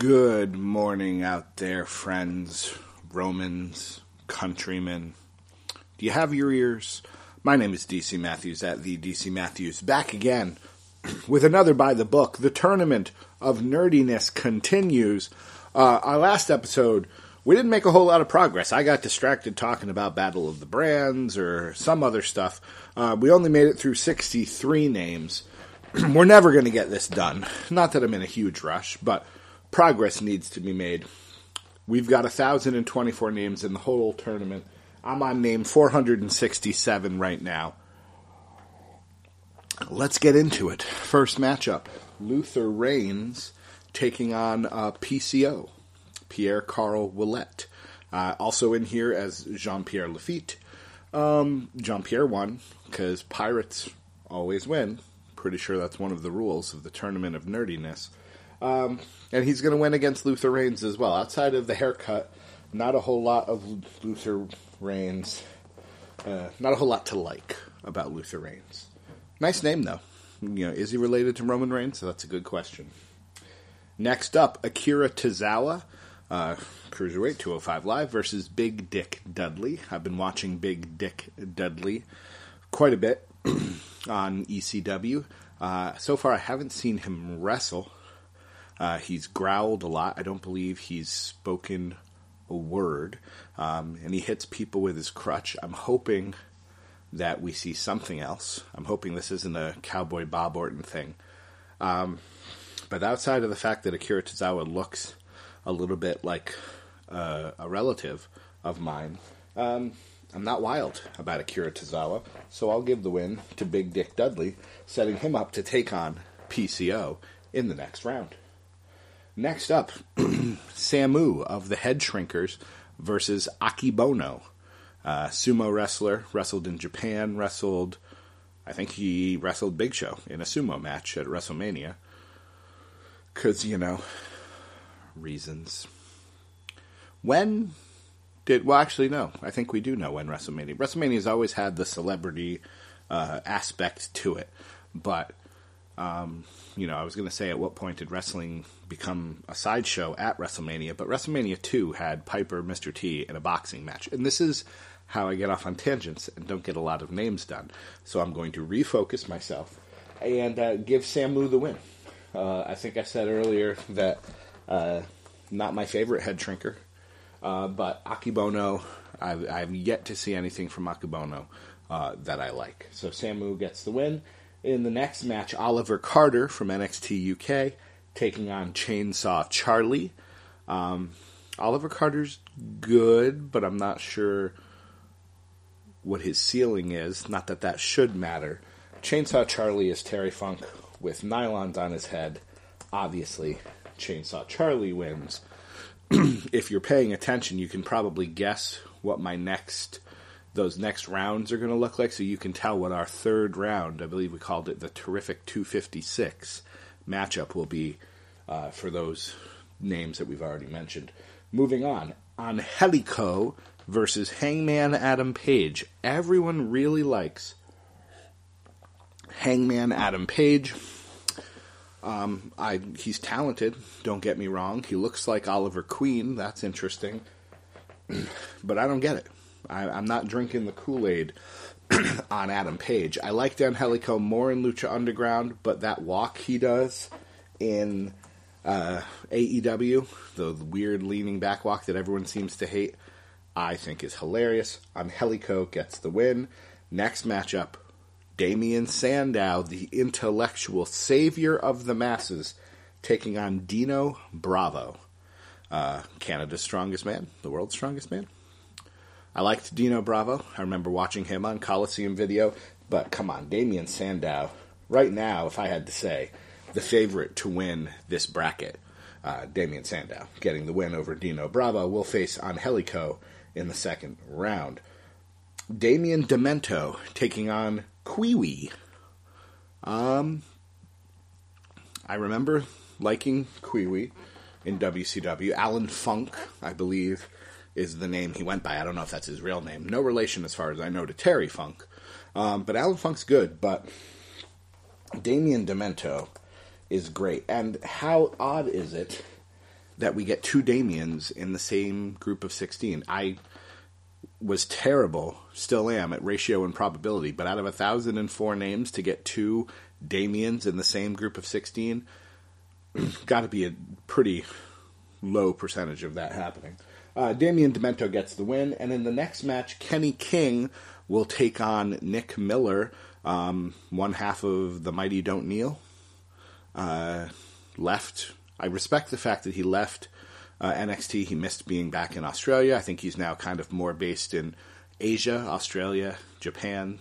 Good morning out there, friends, Romans, countrymen. Do you have your ears? My name is DC Matthews at the DC Matthews, back again with another by the book. The tournament of nerdiness continues. Uh, our last episode, we didn't make a whole lot of progress. I got distracted talking about Battle of the Brands or some other stuff. Uh, we only made it through 63 names. We're never going to get this done. Not that I'm in a huge rush, but progress needs to be made. We've got 1,024 names in the whole tournament. I'm on name 467 right now. Let's get into it. First matchup Luther Reigns taking on uh, PCO, Pierre Carl Ouellet. Uh, also in here as Jean Pierre Lafitte. Um, Jean Pierre won because Pirates always win. Pretty sure that's one of the rules of the tournament of nerdiness. Um, and he's going to win against Luther Reigns as well. Outside of the haircut, not a whole lot of Luther Reigns. Uh, not a whole lot to like about Luther Reigns. Nice name though. You know, is he related to Roman Reigns? So that's a good question. Next up, Akira Tozawa, uh, Cruiserweight 205 Live versus Big Dick Dudley. I've been watching Big Dick Dudley quite a bit on ECW. Uh, so far, I haven't seen him wrestle. Uh, he's growled a lot. I don't believe he's spoken a word. Um, and he hits people with his crutch. I'm hoping that we see something else. I'm hoping this isn't a Cowboy Bob Orton thing. Um, but outside of the fact that Akira Tozawa looks a little bit like uh, a relative of mine, um, I'm not wild about Akira Tozawa, so I'll give the win to Big Dick Dudley, setting him up to take on PCO in the next round. Next up, Samu of the Head Shrinkers versus Akebono, uh, sumo wrestler, wrestled in Japan, wrestled, I think he wrestled Big Show in a sumo match at WrestleMania. Because, you know, reasons. When did, well, actually, no. I think we do know when WrestleMania. WrestleMania's always had the celebrity uh, aspect to it. But, um, you know, I was going to say at what point did wrestling become a sideshow at WrestleMania? But WrestleMania 2 had Piper, Mr. T in a boxing match. And this is how I get off on tangents and don't get a lot of names done. So I'm going to refocus myself and uh, give Samu the win. Uh, I think I said earlier that uh, not my favorite head shrinker, uh, but Akebono, I've, I've, yet to see anything from Akebono uh, that I like. So Samu gets the win. In the next match, Oliver Carter from NXT UK taking on Chainsaw Charlie. Um, Oliver Carter's good, but I'm not sure what his ceiling is. Not that that should matter. Chainsaw Charlie is Terry Funk with nylons on his head. Obviously, Chainsaw Charlie wins. if you're paying attention, you can probably guess what my next those next rounds are going to look like, so you can tell what our third round, I believe we called it the Terrific 256 matchup, will be uh, for those names that we've already mentioned. Moving on, Angelico versus Hangman Adam Page. Everyone really likes Hangman Adam Page. Um, I he's talented. Don't get me wrong. He looks like Oliver Queen. That's interesting, but I don't get it. I, am not drinking the Kool Aid on Adam Page. I like Angelico more in Lucha Underground, but that walk he does in Uh, AEW, the weird leaning back walk that everyone seems to hate, I think is hilarious. Angelico gets the win. Next matchup, Damien Sandow, the intellectual savior of the masses, taking on Dino Bravo, uh, Canada's strongest man, the world's strongest man. I liked Dino Bravo. I remember watching him on Coliseum video, but come on, Damien Sandow. Right now, if I had to say, the favorite to win this bracket, uh, Damien Sandow, getting the win over Dino Bravo, will face Angelico in the second round. Damien Demento taking on Kiwi. Um, I remember liking Kiwi in WCW. Alan Funk, I believe, is the name he went by. I don't know if that's his real name. No relation, as far as I know, to Terry Funk. Um, but Alan Funk's good, but Damien Demento is great. And how odd is it that we get two Damiens in the same group of 16? I was terrible, still am, at ratio and probability, but out of 1,004 names to get two Damiens in the same group of 16, got to be a pretty low percentage of that happening. Uh, Damien Demento gets the win, and in the next match, Kenny King will take on Nick Miller, um, one half of the Mighty Don't Kneel. Uh, left. I respect the fact that he left uh, NXT. He missed being back in Australia. I think he's now kind of more based in Asia, Australia, Japan.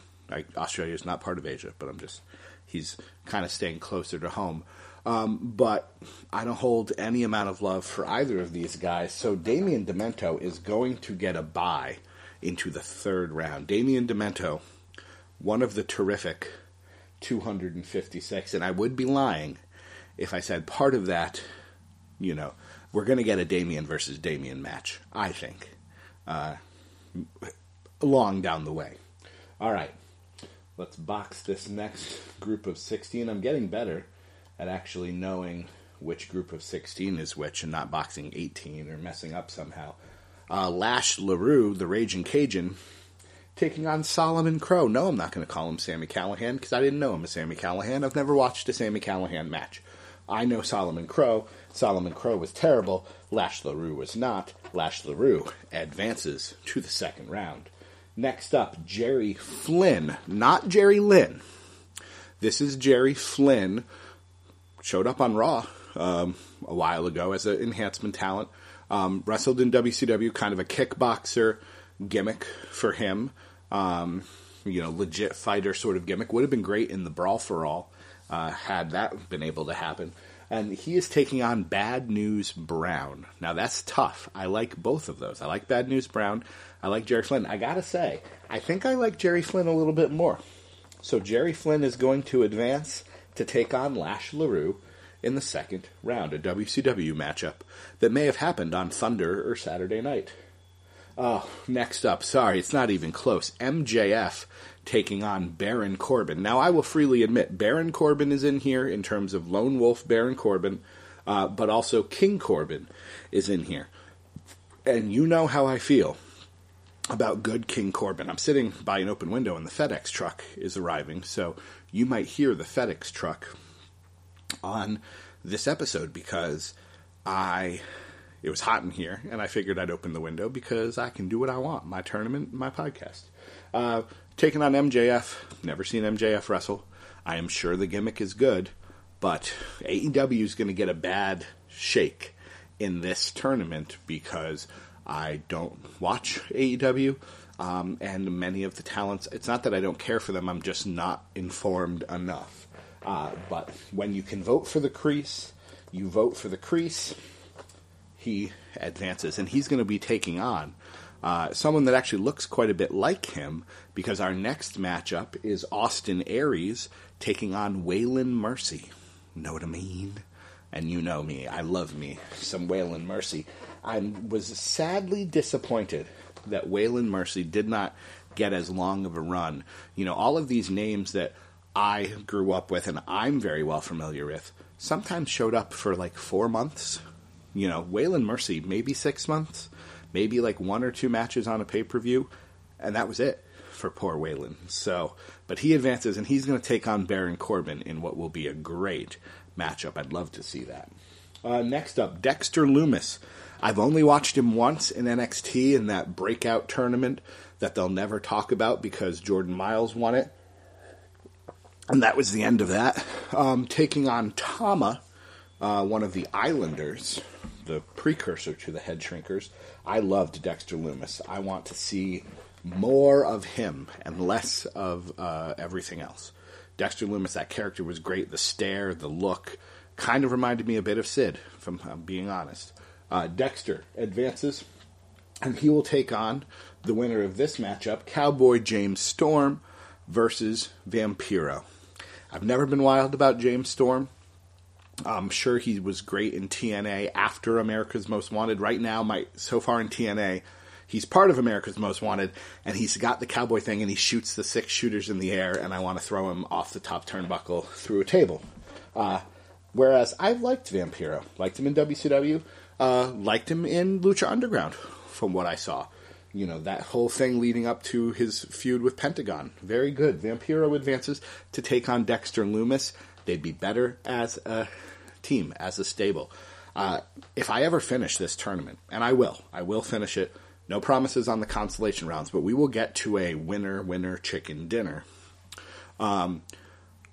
Australia is not part of Asia, but I'm just he's kind of staying closer to home. Um, but I don't hold any amount of love for either of these guys. So Damien Demento is going to get a bye into the third round. Damien Demento, one of the terrific 256, and I would be lying if I said part of that, you know, we're going to get a Damien versus Damien match, I think, uh, long down the way. All right, let's box this next group of 16. I'm getting better at actually knowing which group of 16 is which and not boxing 18 or messing up somehow. Uh, Lash LeRoux, the Raging Cajun, taking on Solomon Crowe. No, I'm not going to call him Sami Callihan because I didn't know him as Sami Callihan. I've never watched a Sami Callihan match. I know Solomon Crowe. Solomon Crowe was terrible. Lash LeRoux was not. Lash LeRoux advances to the second round. Next up, Jerry Flynn, not Jerry Lynn. This is Jerry Flynn. Showed up on Raw um, a while ago as an enhancement talent. Um, wrestled in WCW, kind of a kickboxer gimmick for him. Um, you know, legit fighter sort of gimmick. Would have been great in the Brawl for All uh, had that been able to happen. And he is taking on Bad News Brown. Now that's tough. I like both of those. I like Bad News Brown. I like Jerry Flynn. I gotta say, I think I like Jerry Flynn a little bit more. So Jerry Flynn is going to advance to take on Lash LeRoux in the second round, a WCW matchup that may have happened on Thunder or Saturday night. Oh, next up, sorry, it's not even close. MJF taking on Baron Corbin. Now, I will freely admit, Baron Corbin is in here in terms of Lone Wolf Baron Corbin, uh, but also King Corbin is in here. And you know how I feel about good King Corbin. I'm sitting by an open window and the FedEx truck is arriving, so you might hear the FedEx truck on this episode because I it was hot in here and I figured I'd open the window because I can do what I want. My tournament, my podcast. Uh, taking on MJF. Never seen MJF wrestle. I am sure the gimmick is good, but AEW is going to get a bad shake in this tournament because I don't watch AEW. Um, and many of the talents, it's not that I don't care for them, I'm just not informed enough. Uh, but when you can vote for the crease, you vote for the crease, he advances. And he's going to be taking on uh, someone that actually looks quite a bit like him because our next matchup is Austin Aries taking on Waylon Mercy. Know what I mean? And you know me. I love me some Waylon Mercy. I was sadly disappointed that Waylon Mercy did not get as long of a run. You know, all of these names that I grew up with and I'm very well familiar with sometimes showed up for like four months. You know, Waylon Mercy, maybe six months maybe like one or two matches on a pay per view, and that was it for poor Waylon. So, but he advances, and he's going to take on Baron Corbin in what will be a great matchup. I'd love to see that. Uh, next up, Dexter Lumis. I've only watched him once in NXT in that breakout tournament that they'll never talk about because Jordan Myles won it. And that was the end of that. Um, taking on Tama, uh, one of the Islanders, the precursor to the Head Shrinkers. I loved Dexter Lumis. I want to see more of him and less of uh, everything else. Dexter Lumis, that character was great. The stare, the look, kind of reminded me a bit of Sid, if I'm being honest. Uh, Dexter advances, and he will take on the winner of this matchup, Cowboy James Storm versus Vampiro. I've never been wild about James Storm. I'm sure he was great in TNA after America's Most Wanted. Right now, my so far in TNA, he's part of America's Most Wanted, and he's got the cowboy thing, and he shoots the six shooters in the air, and I want to throw him off the top turnbuckle through a table. Uh, whereas I liked Vampiro, liked him in WCW, uh, liked him in Lucha Underground, from what I saw. You know, that whole thing leading up to his feud with Pentagon. Very good. Vampiro advances to take on Dexter Lumis. They'd be better as a team, as a stable. Uh, if I ever finish this tournament, and I will, I will finish it. No promises on the consolation rounds, but we will get to a winner winner chicken dinner. Um,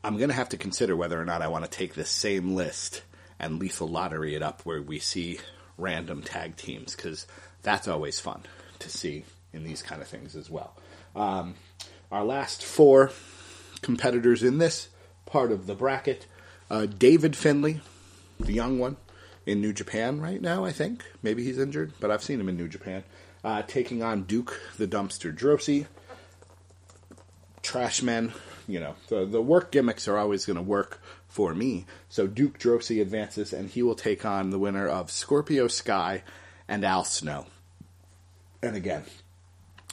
I'm going to have to consider whether or not I want to take this same list and lethal lottery it up where we see random tag teams because that's always fun to see in these kind of things as well. Um, our last four competitors in this part of the bracket uh, David Finlay, the young one, in New Japan right now, I think. Maybe he's injured, but I've seen him in New Japan. Uh, taking on Duke the Dumpster Droese. Trashmen, you know, the, the work gimmicks are always going to work for me. So Duke Droese advances, and he will take on the winner of Scorpio Sky and Al Snow. And again,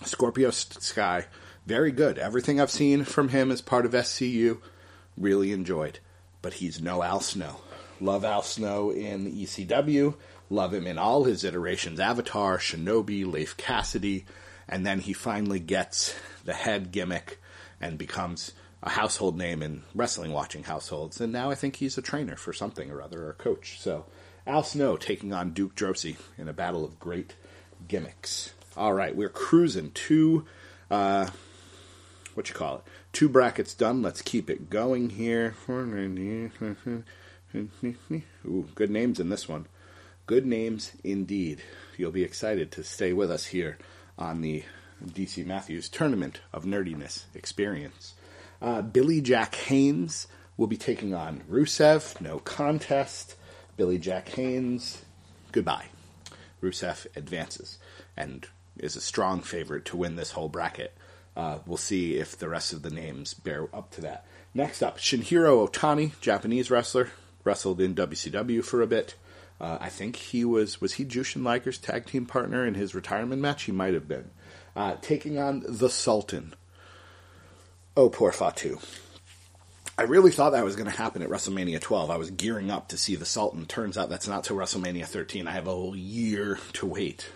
Scorpio Sky, very good. Everything I've seen from him as part of SCU, really enjoyed. But he's no Al Snow. Love Al Snow in the ECW. Love him in all his iterations Avatar, Shinobi, Leif Cassidy. And then he finally gets the head gimmick and becomes a household name in wrestling watching households. And now I think he's a trainer for something or other, or a coach. So Al Snow taking on Duke Droese in a battle of great gimmicks. All right, we're cruising. Two, uh, what you call it? Two brackets done. Let's keep it going here. Ooh, good names in this one. Good names indeed. You'll be excited to stay with us here on the DC Matthews Tournament of Nerdiness experience. Uh, Billy Jack Haynes will be taking on Rusev. No contest. Billy Jack Haynes, goodbye. Rusev advances and is a strong favorite to win this whole bracket. Uh, we'll see if the rest of the names bear up to that. Next up, Shinjiro Otani, Japanese wrestler, wrestled in WCW for a bit. Uh, I think he was was he Jushin Liger's tag team partner in his retirement match. He might have been uh, taking on the Sultan. Oh, poor Fatu. I really thought that was going to happen at WrestleMania 12. I was gearing up to see the Sultan. Turns out that's not till WrestleMania 13. I have a whole year to wait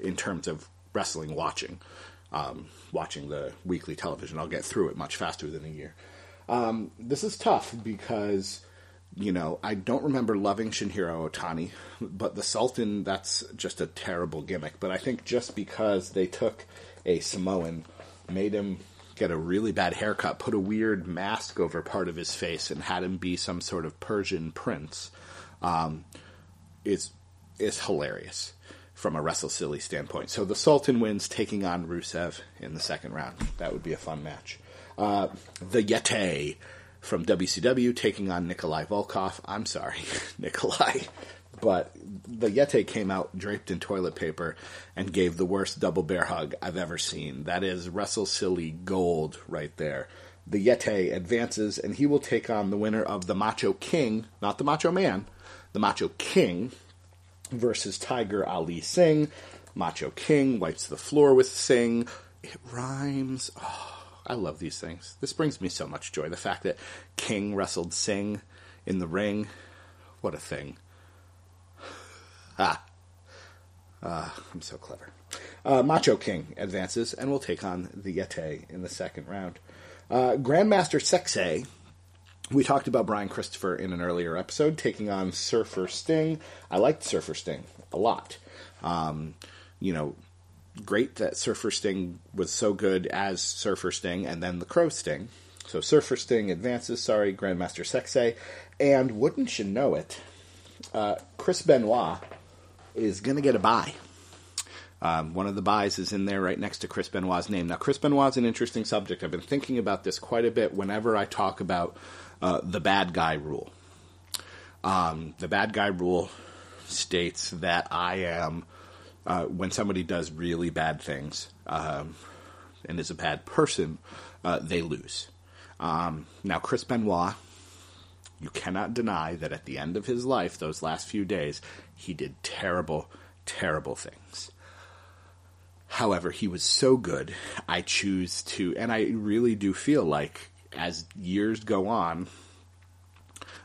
in terms of wrestling watching. Um, watching the weekly television, I'll get through it much faster than a year. Um, this is tough because, you know, I don't remember loving Shinjiro Otani, but the Sultan, that's just a terrible gimmick. But I think just because they took a Samoan, made him get a really bad haircut, put a weird mask over part of his face, and had him be some sort of Persian prince, um, is is hilarious from a Wrestle Silly standpoint. So the Sultan wins, taking on Rusev in the second round. That would be a fun match. Uh, the Yeti from WCW taking on Nikolai Volkov. I'm sorry, Nikolai. But the Yeti came out draped in toilet paper and gave the worst double bear hug I've ever seen. That is Wrestle Silly gold right there. The Yeti advances and he will take on the winner of the Macho King, not the Macho Man, the Macho King versus Tiger Ali Singh. Macho King wipes the floor with Singh. It rhymes. Oh, I love these things. This brings me so much joy. The fact that King wrestled Singh in the ring. What a thing. Ah. Uh, I'm so clever. Uh, Macho King advances and will take on the Yeti in the second round. Uh, Grandmaster Sexay we talked about Brian Christopher in an earlier episode taking on Surfer Sting. I liked Surfer Sting a lot. Um, you know, great that Surfer Sting was so good as Surfer Sting and then the Crow Sting. So Surfer Sting advances, sorry, Grandmaster Sexay. And wouldn't you know it, uh, Chris Benoit is going to get a buy. Um, one of the buys is in there right next to Chris Benoit's name. Now, Chris Benoit's an interesting subject. I've been thinking about this quite a bit whenever I talk about uh, the bad guy rule. Um, the bad guy rule states that I am, uh, when somebody does really bad things um, and is a bad person, uh, they lose. Um, now, Chris Benoit, you cannot deny that at the end of his life, those last few days, he did terrible, terrible things. However, he was so good, I choose to, and I really do feel like as years go on,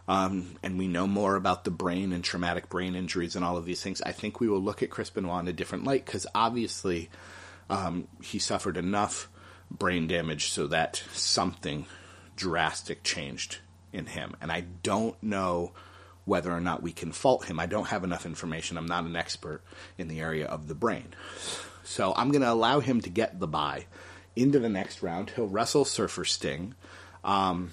um, and we know more about the brain and traumatic brain injuries and all of these things, I think we will look at Chris Benoit in a different light because obviously um, he suffered enough brain damage so that something drastic changed in him. And I don't know whether or not we can fault him. I don't have enough information. I'm not an expert in the area of the brain. So I'm going to allow him to get the bye into the next round. He'll wrestle Surfer Sting. Um,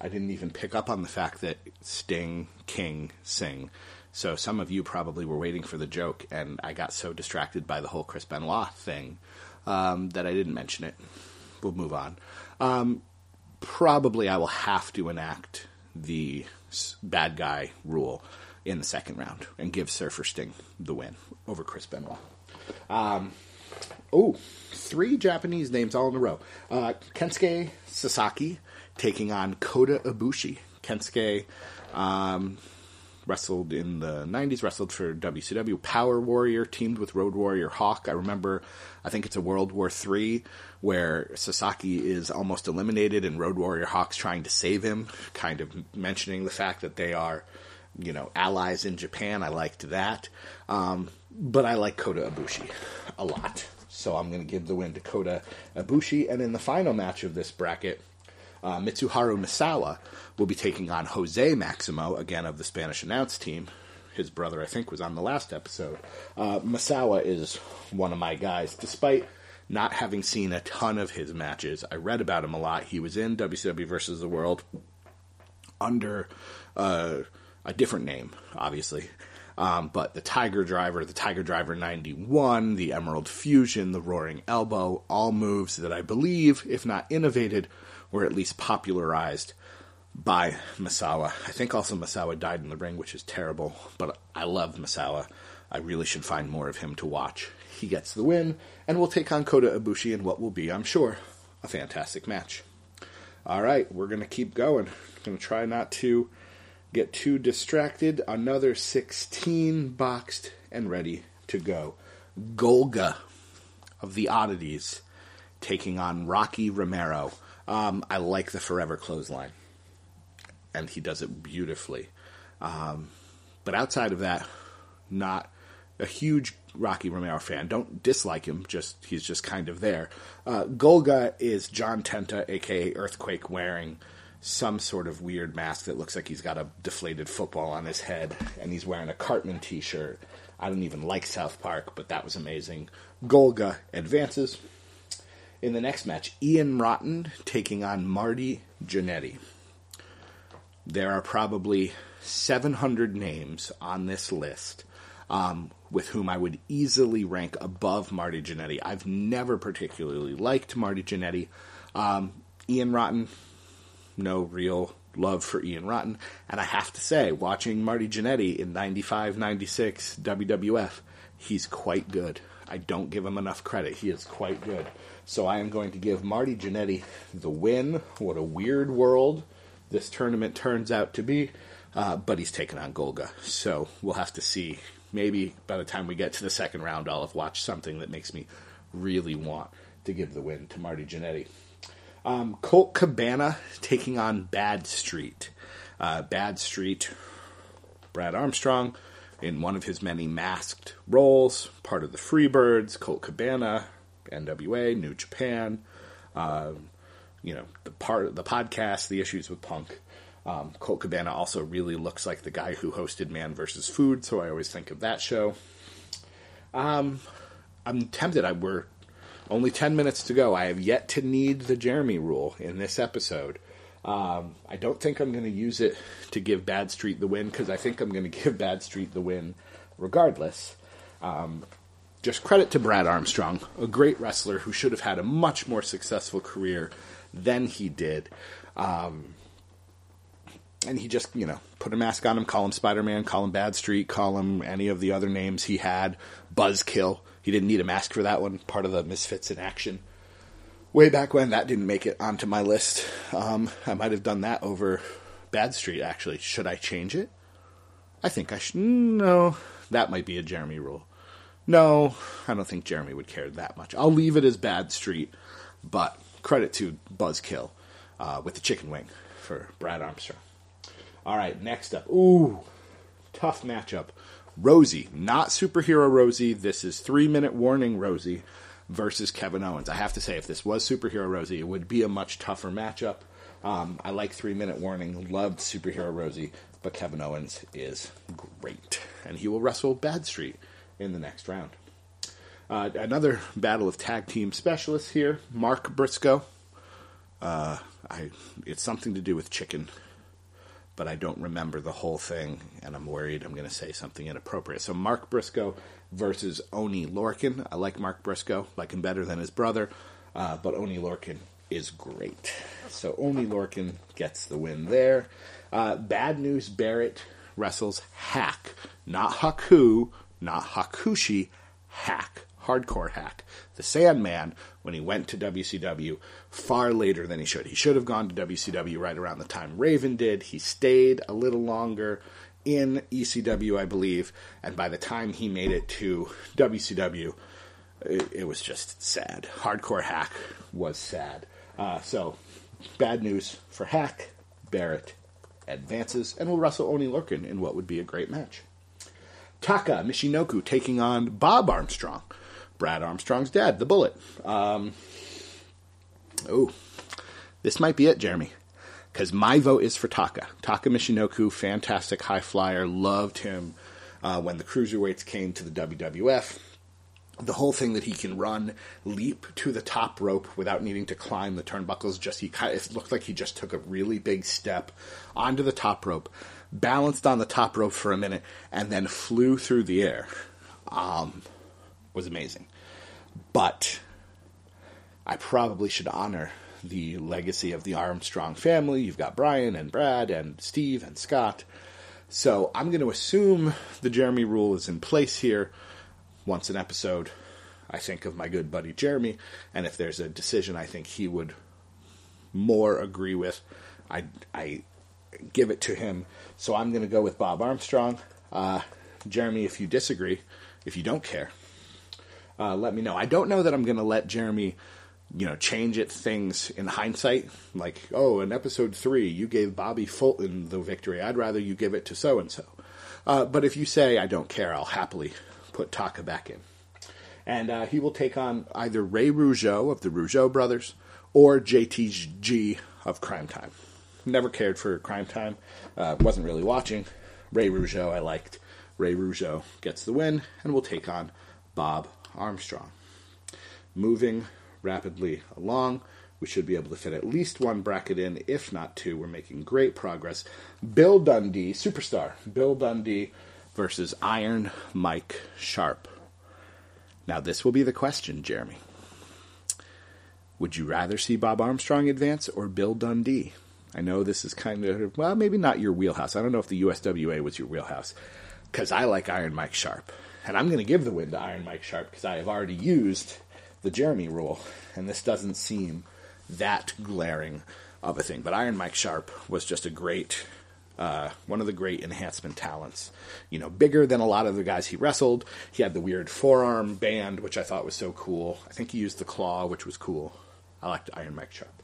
I didn't even pick up on the fact that Sting, King, Sing. So some of you probably were waiting for the joke, and I got so distracted by the whole Chris Benoit thing um, that I didn't mention it. We'll move on. Um, probably I will have to enact the bad guy rule in the second round and give Surfer Sting the win over Chris Benoit. Um, oh, three Japanese names all in a row. Uh, Kensuke Sasaki taking on Kota Ibushi. Kensuke um, wrestled in the 90s, wrestled for WCW. Power Warrior teamed with Road Warrior Hawk. I remember, I think it's a World War III where Sasaki is almost eliminated and Road Warrior Hawk's trying to save him, kind of mentioning the fact that they are, you know, allies in Japan. I liked that. Um, but I like Kota Ibushi a lot. So I'm going to give the win to Kota Ibushi. And in the final match of this bracket, uh, Mitsuharu Misawa will be taking on Jose Maximo, again of the Spanish announce team. His brother, I think, was on the last episode. Uh, Misawa is one of my guys. Despite not having seen a ton of his matches, I read about him a lot. He was in WCW versus the World under uh, a different name, obviously. Um, but the Tiger Driver, the Tiger Driver 91, the Emerald Fusion, the Roaring Elbow, all moves that I believe, if not innovated, were at least popularized by Misawa. I think also Misawa died in the ring, which is terrible, but I love Misawa. I really should find more of him to watch. He gets the win, and we'll take on Kota Ibushi in what will be, I'm sure, a fantastic match. All right, we're going to keep going. Going to try not to get too distracted. Another 16 boxed and ready to go. Golga of the Oddities taking on Rocky Romero. Um, I like the Forever Clothesline, and he does it beautifully. Um, but outside of that, not a huge Rocky Romero fan. Don't dislike him. Just he's just kind of there. Uh, Golga is John Tenta, aka Earthquake, wearing some sort of weird mask that looks like he's got a deflated football on his head, and he's wearing a Cartman T-shirt. I don't even like South Park, but that was amazing. Golga advances. In the next match, Ian Rotten taking on Marty Jannetty. There are probably 700 names on this list um, with whom I would easily rank above Marty Jannetty. I've never particularly liked Marty Jannetty. Um, Ian Rotten, no real love for Ian Rotten. And I have to say, watching Marty Jannetty in 95 96 WWF, he's quite good. I don't give him enough credit. He is quite good. So I am going to give Marty Jannetty the win. What a weird world this tournament turns out to be. Uh, but he's taken on Golga. So we'll have to see. Maybe by the time we get to the second round, I'll have watched something that makes me really want to give the win to Marty Jannetty. Um, Colt Cabana taking on Bad Street. Uh, Bad Street, Brad Armstrong, in one of his many masked roles, part of the Freebirds, Colt Cabana, NWA, New Japan, uh, you know, the part the podcast, the issues with Punk. Um, Colt Cabana also really looks like the guy who hosted Man vs. Food, so I always think of that show. Um, I'm tempted. I we're only ten minutes to go. I have yet to need the Jeremy rule in this episode. Um, I don't think I'm going to use it to give Bad Street the win because I think I'm going to give Bad Street the win regardless. Um, just credit to Brad Armstrong, a great wrestler who should have had a much more successful career than he did. Um, and he just, you know, put a mask on him, call him Spider Man, call him Bad Street, call him any of the other names he had, Buzzkill. He didn't need a mask for that one, part of the Misfits in Action. Way back when, that didn't make it onto my list. Um, I might have done that over Bad Street, actually. Should I change it? I think I should. No, that might be a Jeremy rule. No, I don't think Jeremy would care that much. I'll leave it as Bad Street, but credit to Buzzkill uh, with the chicken wing for Brad Armstrong. All right, next up. Ooh, tough matchup. Rosey, not superhero Rosey. This is three minute warning Rosey versus Kevin Owens. I have to say, if this was superhero Rosey, it would be a much tougher matchup. Um, I like three minute warning, loved superhero Rosey, but Kevin Owens is great, and he will wrestle Bad Street in the next round. Uh, another battle of tag team specialists here. Mark Briscoe. Uh, I it's something to do with chicken, but I don't remember the whole thing, and I'm worried I'm going to say something inappropriate. So Mark Briscoe versus Oney Lorcan. I like Mark Briscoe, like him better than his brother, uh, but Oney Lorcan is great. So Oney Lorcan gets the win there. Uh, Bad News Barrett wrestles Hack, not Haku, not Hakushi, Hack, hardcore Hack. The Sandman, when he went to WCW far later than he should. He should have gone to WCW right around the time Raven did. He stayed a little longer in ECW, I believe, and by the time he made it to WCW, it, was just sad. Hardcore Hack was sad. Uh, so, bad news for Hack. Barrett advances and will wrestle Oney Lorcan in what would be a great match. Taka Michinoku taking on Bob Armstrong, Brad Armstrong's dad, the Bullet. Um, oh, this might be it, Jeremy, because my vote is for Taka. Taka Michinoku, fantastic high flyer, loved him uh, when the cruiserweights came to the WWF. The whole thing that he can run, leap to the top rope without needing to climb the turnbuckles. Just he it looked like he just took a really big step onto the top rope balanced on the top rope for a minute, and then flew through the air. Um, was amazing. But I probably should honor the legacy of the Armstrong family. You've got Brian and Brad and Steve and Scott. So I'm going to assume the Jeremy rule is in place here. Once an episode, I think of my good buddy Jeremy, and if there's a decision I think he would more agree with, I I give it to him. So I'm going to go with Bob Armstrong. Uh, Jeremy, if you disagree, if you don't care, uh, let me know. I don't know that I'm going to let Jeremy, you know, change it things in hindsight. Like, oh, in episode three, you gave Bobby Fulton the victory. I'd rather you give it to so and so. But if you say I don't care, I'll happily put Taka back in. And uh, he will take on either Ray Rougeau of the Rougeau brothers or JTG of Cryme Tyme. Never cared for Cryme Tyme. Uh, wasn't really watching. Ray Rougeau I liked. Ray Rougeau gets the win and will take on Bob Armstrong. Moving rapidly along, we should be able to fit at least one bracket in, if not two. We're making great progress. Bill Dundee, superstar. Bill Dundee versus Iron Mike Sharpe. Now, this will be the question, Jeremy. Would you rather see Bob Armstrong advance or Bill Dundee? I know this is kind of, well, maybe not your wheelhouse. I don't know if the USWA was your wheelhouse, because I like Iron Mike Sharpe. And I'm going to give the win to Iron Mike Sharpe because I have already used the Jeremy rule, and this doesn't seem that glaring of a thing. But Iron Mike Sharpe was just a great, uh, one of the great enhancement talents. You know, bigger than a lot of the guys he wrestled. He had the weird forearm band, which I thought was so cool. I think he used the claw, which was cool. I liked Iron Mike Sharpe.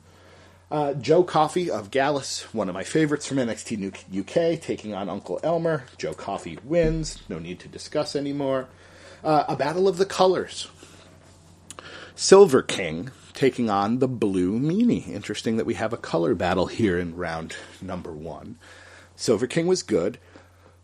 Uh, Joe Coffey of Gallus, one of my favorites from NXT UK, taking on Uncle Elmer. Joe Coffey wins. No need to discuss anymore. Uh, a battle of the colors. Silver King taking on the Blue Meanie. Interesting that we have a color battle here in round number one. Silver King was good.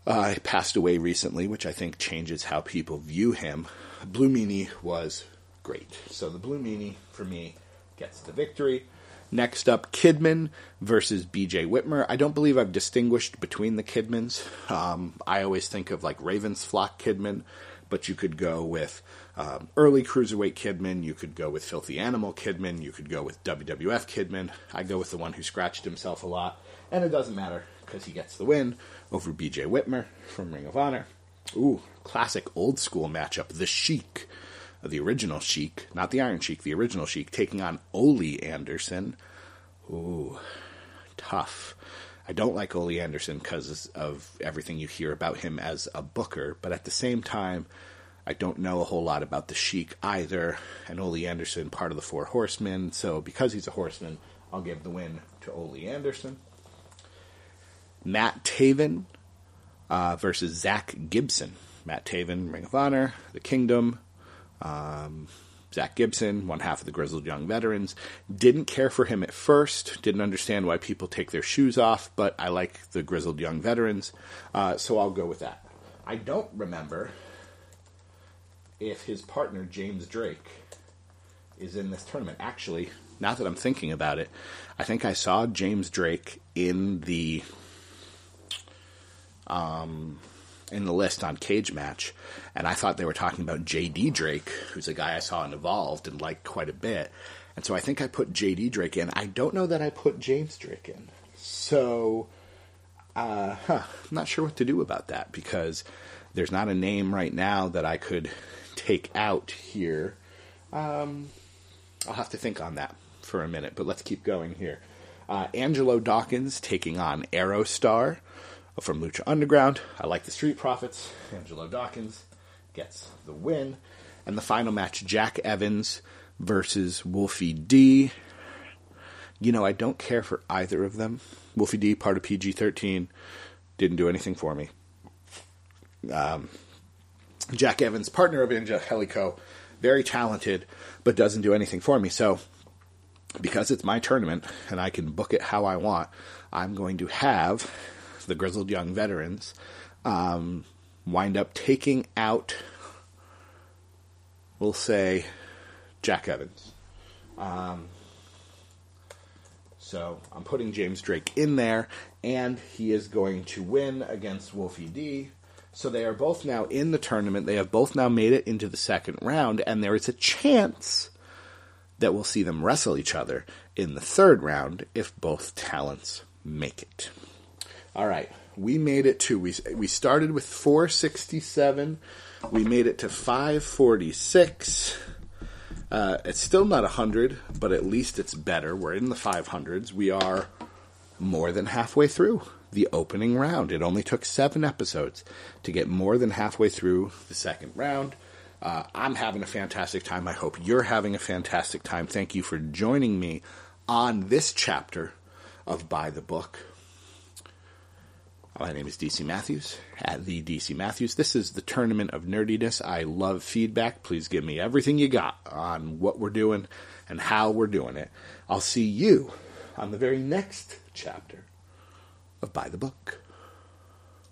Uh, he passed away recently, which I think changes how people view him. Blue Meanie was great. So the Blue Meanie, for me, gets the victory. Next up, Kidman versus BJ Whitmer. I don't believe I've distinguished between the Kidmans. Um, I always think of like Ravens Flock Kidman, but you could go with um, early Cruiserweight Kidman. You could go with Filthy Animal Kidman. You could go with WWF Kidman. I go with the one who scratched himself a lot, and it doesn't matter because he gets the win over BJ Whitmer from Ring of Honor. Ooh, classic old school matchup. The Sheik the original Sheik, not the Iron Sheik, the original Sheik, taking on Ole Anderson. Ooh, tough. I don't like Ole Anderson because of everything you hear about him as a booker, but at the same time, I don't know a whole lot about the Sheik either, and Ole Anderson, part of the Four Horsemen, so because he's a horseman, I'll give the win to Ole Anderson. Matt Taven uh, versus Zach Gibson. Matt Taven, Ring of Honor, The Kingdom, um, Zach Gibson, one half of the Grizzled Young Veterans. Didn't care for him at first, didn't understand why people take their shoes off, but I like the Grizzled Young Veterans, uh, so I'll go with that. I don't remember if his partner, James Drake, is in this tournament. Actually, now that I'm thinking about it, I think I saw James Drake in the. Um, in the list on Cage Match, and I thought they were talking about J.D. Drake, who's a guy I saw in Evolved and liked quite a bit. And so I think I put J.D. Drake in. I don't know that I put James Drake in. So, uh, huh, I'm not sure what to do about that because there's not a name right now that I could take out here. Um, I'll have to think on that for a minute, but let's keep going here. Uh, Angelo Dawkins taking on Aerostar from Lucha Underground. I like the Street Profits. Angelo Dawkins gets the win. And the final match Jack Evans versus Wolfie D. You know, I don't care for either of them. Wolfie D, part of PG 13, didn't do anything for me. Um, Jack Evans, partner of Angelico, very talented, but doesn't do anything for me. So, because it's my tournament and I can book it how I want, I'm going to have the grizzled young veterans, um, wind up taking out, we'll say, Jack Evans. Um, so I'm putting James Drake in there, and he is going to win against Wolfie D. So they are both now in the tournament. They have both now made it into the second round, and there is a chance that we'll see them wrestle each other in the third round if both talents make it. All right, we made it to we we started with 467. We made it to 546. Uh, it's still not 100, but at least it's better. We're in the 500s. We are more than halfway through the opening round. It only took seven episodes to get more than halfway through the second round. Uh, I'm having a fantastic time. I hope you're having a fantastic time. Thank you for joining me on this chapter of By the Book. My name is DC Matthews at the DC Matthews. This is the tournament of nerdiness. I love feedback. Please give me everything you got on what we're doing and how we're doing it. I'll see you on the very next chapter of By the Book.